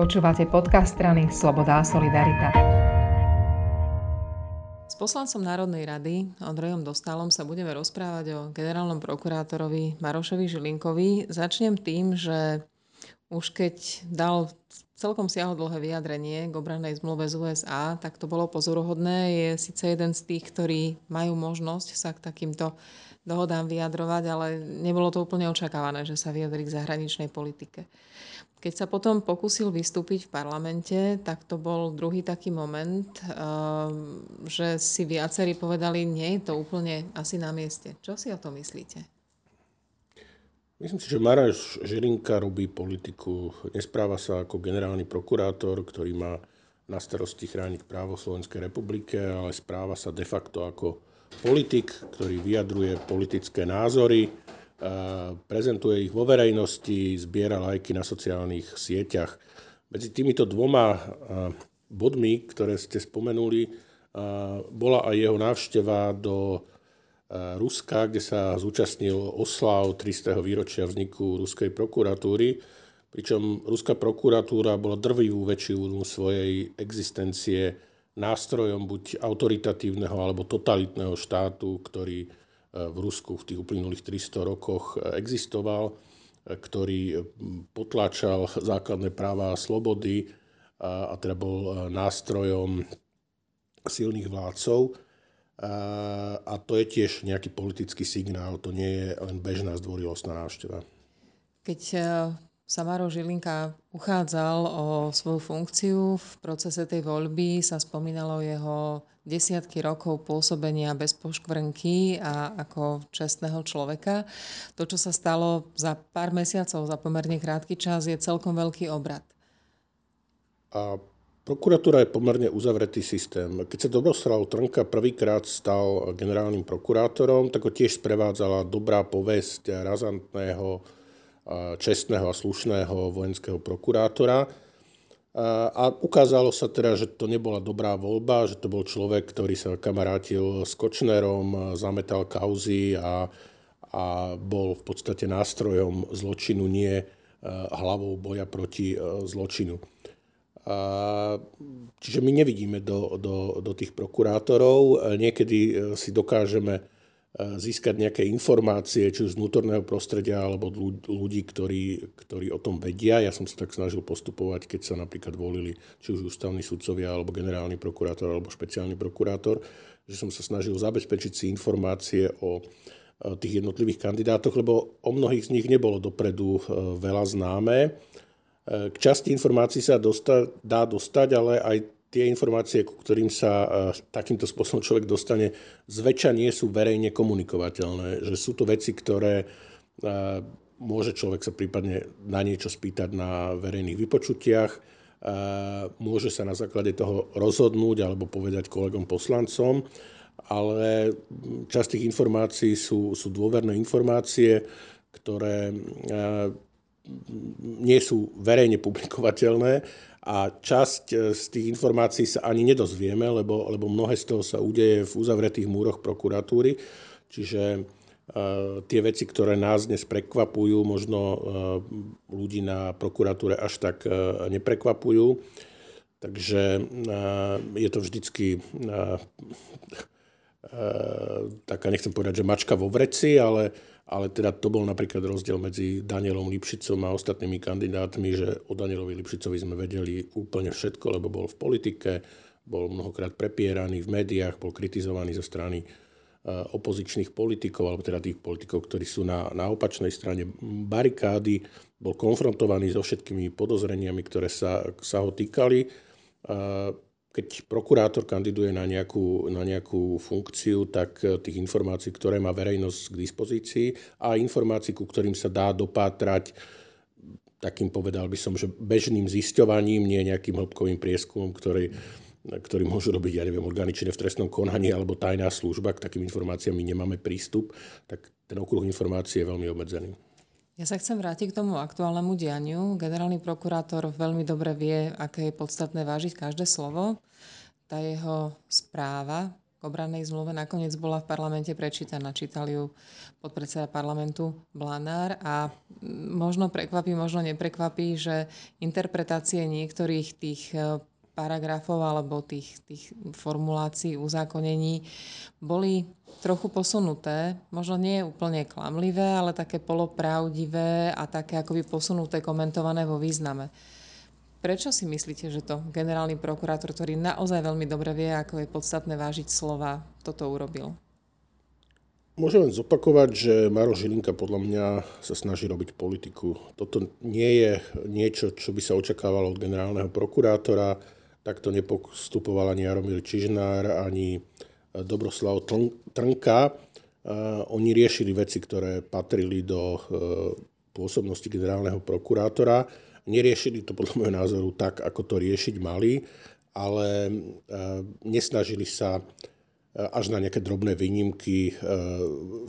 Počúvate podcast strany Sloboda a Solidarita. S poslancom Národnej rady Ondrejom Dostálom sa budeme rozprávať o generálnom prokurátorovi Marošovi Žilinkovi. Začnem tým, že už keď dal celkom siahodlhé vyjadrenie k obranej zmluve z USA, tak to bolo pozoruhodné. Je síce jeden z tých, ktorí majú možnosť sa k takýmto dohodám vyjadrovať, ale nebolo to úplne očakávané, že sa vyjadri k zahraničnej politike. Keď sa potom pokúsil vystúpiť v parlamente, tak to bol druhý taký moment, ehm, že si viacerí povedali, nie je to úplne asi na mieste. Čo si o to myslíte? Myslím si, že Maráš Žilinka robí politiku. Nespráva sa ako generálny prokurátor, ktorý má na starosti chrániť právo Slovenskej republike, ale správa sa de facto ako politik, ktorý vyjadruje politické názory, prezentuje ich vo verejnosti, zbiera lajky na sociálnych sieťach. Medzi týmito dvoma bodmi, ktoré ste spomenuli, bola aj jeho návšteva do Ruska, kde sa zúčastnil oslav 300. výročia vzniku Ruskej prokuratúry, pričom Ruská prokuratúra bola drvivú väčšinu svojej existencie nástrojom buď autoritatívneho alebo totalitného štátu, ktorý v Rusku v tých uplynulých 300 rokoch existoval, ktorý potláčal základné práva a slobody a teda bol nástrojom silných vládcov. A to je tiež nejaký politický signál, to nie je len bežná zdvorilostná návšteva. Keď Samaro Žilinka uchádzal o svoju funkciu. V procese tej voľby sa spomínalo jeho desiatky rokov pôsobenia bez poškvrnky a ako čestného človeka. To, čo sa stalo za pár mesiacov, za pomerne krátky čas, je celkom veľký obrad. A prokuratúra je pomerne uzavretý systém. Keď sa Dobroslav Trnka prvýkrát stal generálnym prokurátorom, tak ho tiež sprevádzala dobrá povesť razantného čestného a slušného vojenského prokurátora. A ukázalo sa teda, že to nebola dobrá voľba, že to bol človek, ktorý sa kamarátil s Kočnerom, zametal kauzy a, a bol v podstate nástrojom zločinu, nie hlavou boja proti zločinu. Čiže my nevidíme do, do, do tých prokurátorov. Niekedy si dokážeme získať nejaké informácie, či už z vnútorného prostredia, alebo od ľudí, ktorí, ktorí o tom vedia. Ja som sa tak snažil postupovať, keď sa napríklad volili či už ústavní sudcovia, alebo generálny prokurátor, alebo špeciálny prokurátor, že som sa snažil zabezpečiť si informácie o tých jednotlivých kandidátoch, lebo o mnohých z nich nebolo dopredu e, veľa známe. E, k časti informácií sa dosta, dá dostať, ale aj tie informácie, ku ktorým sa e, takýmto spôsobom človek dostane, zväčša nie sú verejne komunikovateľné. Že sú to veci, ktoré e, môže človek sa prípadne na niečo spýtať na verejných vypočutiach, e, môže sa na základe toho rozhodnúť alebo povedať kolegom poslancom, ale časť tých informácií sú, sú dôverné informácie, ktoré nie sú verejne publikovateľné a časť e, z tých informácií sa ani nedozvieme, lebo, lebo mnohé z toho sa udeje v uzavretých múroch prokuratúry. Čiže uh, tie veci, ktoré nás dnes prekvapujú, možno uh, ľudí na prokuratúre až tak neprekvapujú. Takže je to vždycky taká, nechcem povedať, že mačka vo vreci, ale ale teda to bol napríklad rozdiel medzi Danielom Lipšicom a ostatnými kandidátmi, že o Danielovi Lipšicovi sme vedeli úplne všetko, lebo bol v politike, bol mnohokrát prepieraný v médiách, bol kritizovaný zo strany e, opozičných politikov, alebo teda tých politikov, ktorí sú na, na opačnej strane barikády, bol konfrontovaný so všetkými podozreniami, ktoré sa, sa ho týkali. Keď prokurátor kandiduje na nejakú, na nejakú funkciu, tak eh, tých informácií, ktoré má verejnosť k dispozícii a informácií, ku ktorým sa dá dopátrať takým povedal by som, že bežným zisťovaním, nie nejakým hĺbkovým prieskumom, ktorý, ktorý môžu robiť, ja neviem, orgány v trestnom konaní alebo tajná služba, k takým informáciám my nemáme prístup, tak ten okruh informácií je veľmi obmedzený. Ja sa chcem vrátiť k tomu aktuálnemu dianiu. Generálny prokurátor veľmi dobre vie, aké je podstatné vážiť každé slovo. Tá jeho správa k obranej zmluve nakoniec bola v parlamente prečítaná. Čítal ju podpredseda parlamentu Blanár a možno prekvapí, možno neprekvapí, že interpretácie niektorých tých e, paragrafov alebo tých, tých formulácií, uzákonení boli trochu posunuté. Možno nie úplne klamlivé, ale také polopravdivé a také akoby posunuté, komentované vo význame. Prečo si myslíte, že to generálny prokurátor, ktorý naozaj veľmi dobre vie, ako je podstatné vážiť slova, toto urobil? Môžem len zopakovať, že Maro Žilinka podľa mňa sa snaží robiť politiku. Toto nie je niečo, čo by sa očakávalo od generálneho prokurátora. Takto nepostupoval ani Jaromír Čižnár, ani Dobroslav Trnka. Oni riešili veci, ktoré patrili do e, pôsobnosti generálneho prokurátora Neriešili to podľa môjho názoru tak, ako to riešiť mali, ale nesnažili sa až na nejaké drobné výnimky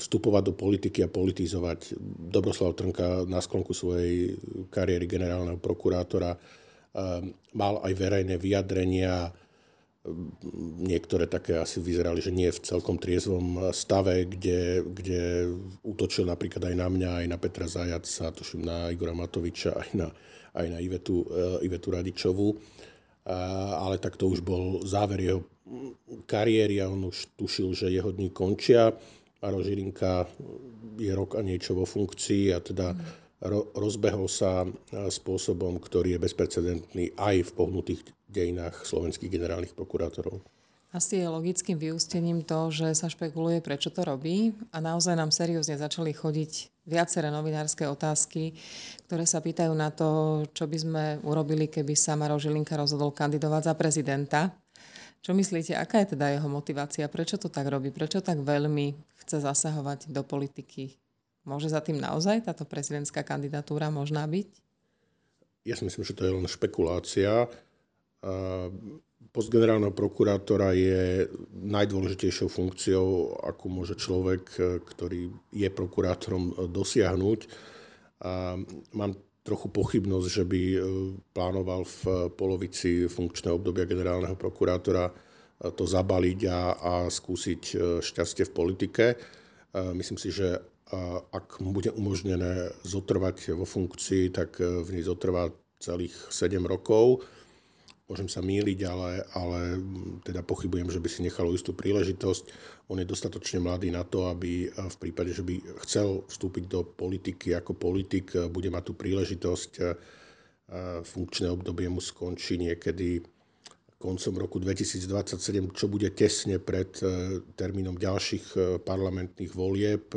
vstupovať do politiky a politizovať. Dobroslav Trnka na sklonku svojej kariéry generálneho prokurátora mal aj verejné vyjadrenia, niektoré také asi vyzerali, že nie v celkom triezvom stave, kde, kde útočil napríklad aj na mňa, aj na Petra Zajaca, tuším na Igora Matoviča, aj na aj na Ivetu, eh, Ivetu Radičovú. Ale tak to už bol záver jeho kariéry a on už tušil, že jeho dní končia. Maro Žilinka je rok a niečo vo funkcii a teda rozbehol sa eh, spôsobom, ktorý je bezprecedentný aj v pohnutých dejinách slovenských generálnych prokurátorov. Asi je logickým vyústením to, že sa špekuluje, prečo to robí a naozaj nám seriózne začali chodiť viaceré novinárske otázky, ktoré sa pýtajú na to, čo by sme urobili, keby sa Maro Žilinka rozhodol kandidovať za prezidenta. Čo myslíte, aká je teda jeho motivácia? Prečo to tak robí? Prečo tak veľmi chce zasahovať do politiky? Môže za tým naozaj táto prezidentská kandidatúra možná byť? Ja si myslím, že to je len špekulácia post generálneho prokurátora je najdôležitejšou funkciou, akú môže človek, ktorý je prokurátorom, dosiahnuť. A mám trochu pochybnosť, že by e, plánoval v polovici funkčného obdobia generálneho prokurátora e, to zabaliť a, a skúsiť e, šťastie v politike. Myslím si, že ak mu bude umožnené zotrvať vo funkcii, tak v nej zotrvá celých 7 rokov Môžem sa míliť, ale, ale teda pochybujem, že by si nechal istú príležitosť. On je dostatočne mladý na to, aby v prípade, že by chcel vstúpiť do politiky ako politik, bude mať tú príležitosť. Funkčné obdobie mu skončí niekedy koncom roku 2027, čo bude tesne pred e, termínom ďalších e, parlamentných volieb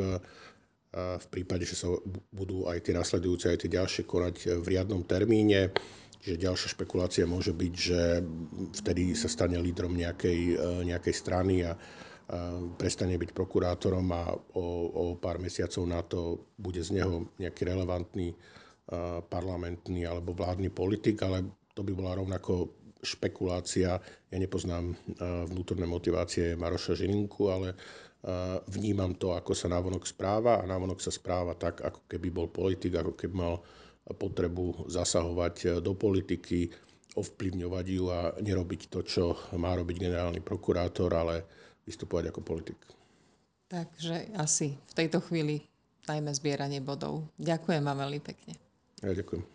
v prípade, že sa budú aj tie nasledujúce, aj tie ďalšie konať v riadnom termíne. Čiže ďalšia špekulácia môže byť, že vtedy sa stane lídrom nejakej, e, nejakej strany a, prestane byť prokurátorom a o, o pár mesiacov na to bude z neho nejaký relevantný e, parlamentný alebo vládny politik, ale to by bola rovnako špekulácia. Ja nepoznám e, vnútorné motivácie Maroša Žilinku, ale vnímam to, ako sa návonok správa a návonok sa správa tak, ako keby bol politik, ako keby mal potrebu zasahovať eh, do politiky, ovplyvňovať ju a nerobiť to, čo má robiť generálny prokurátor, ale vystupovať ako politik. Takže asi v tejto chvíli najmä zbieranie bodov. Ďakujem vám veľmi pekne. Ja ďakujem.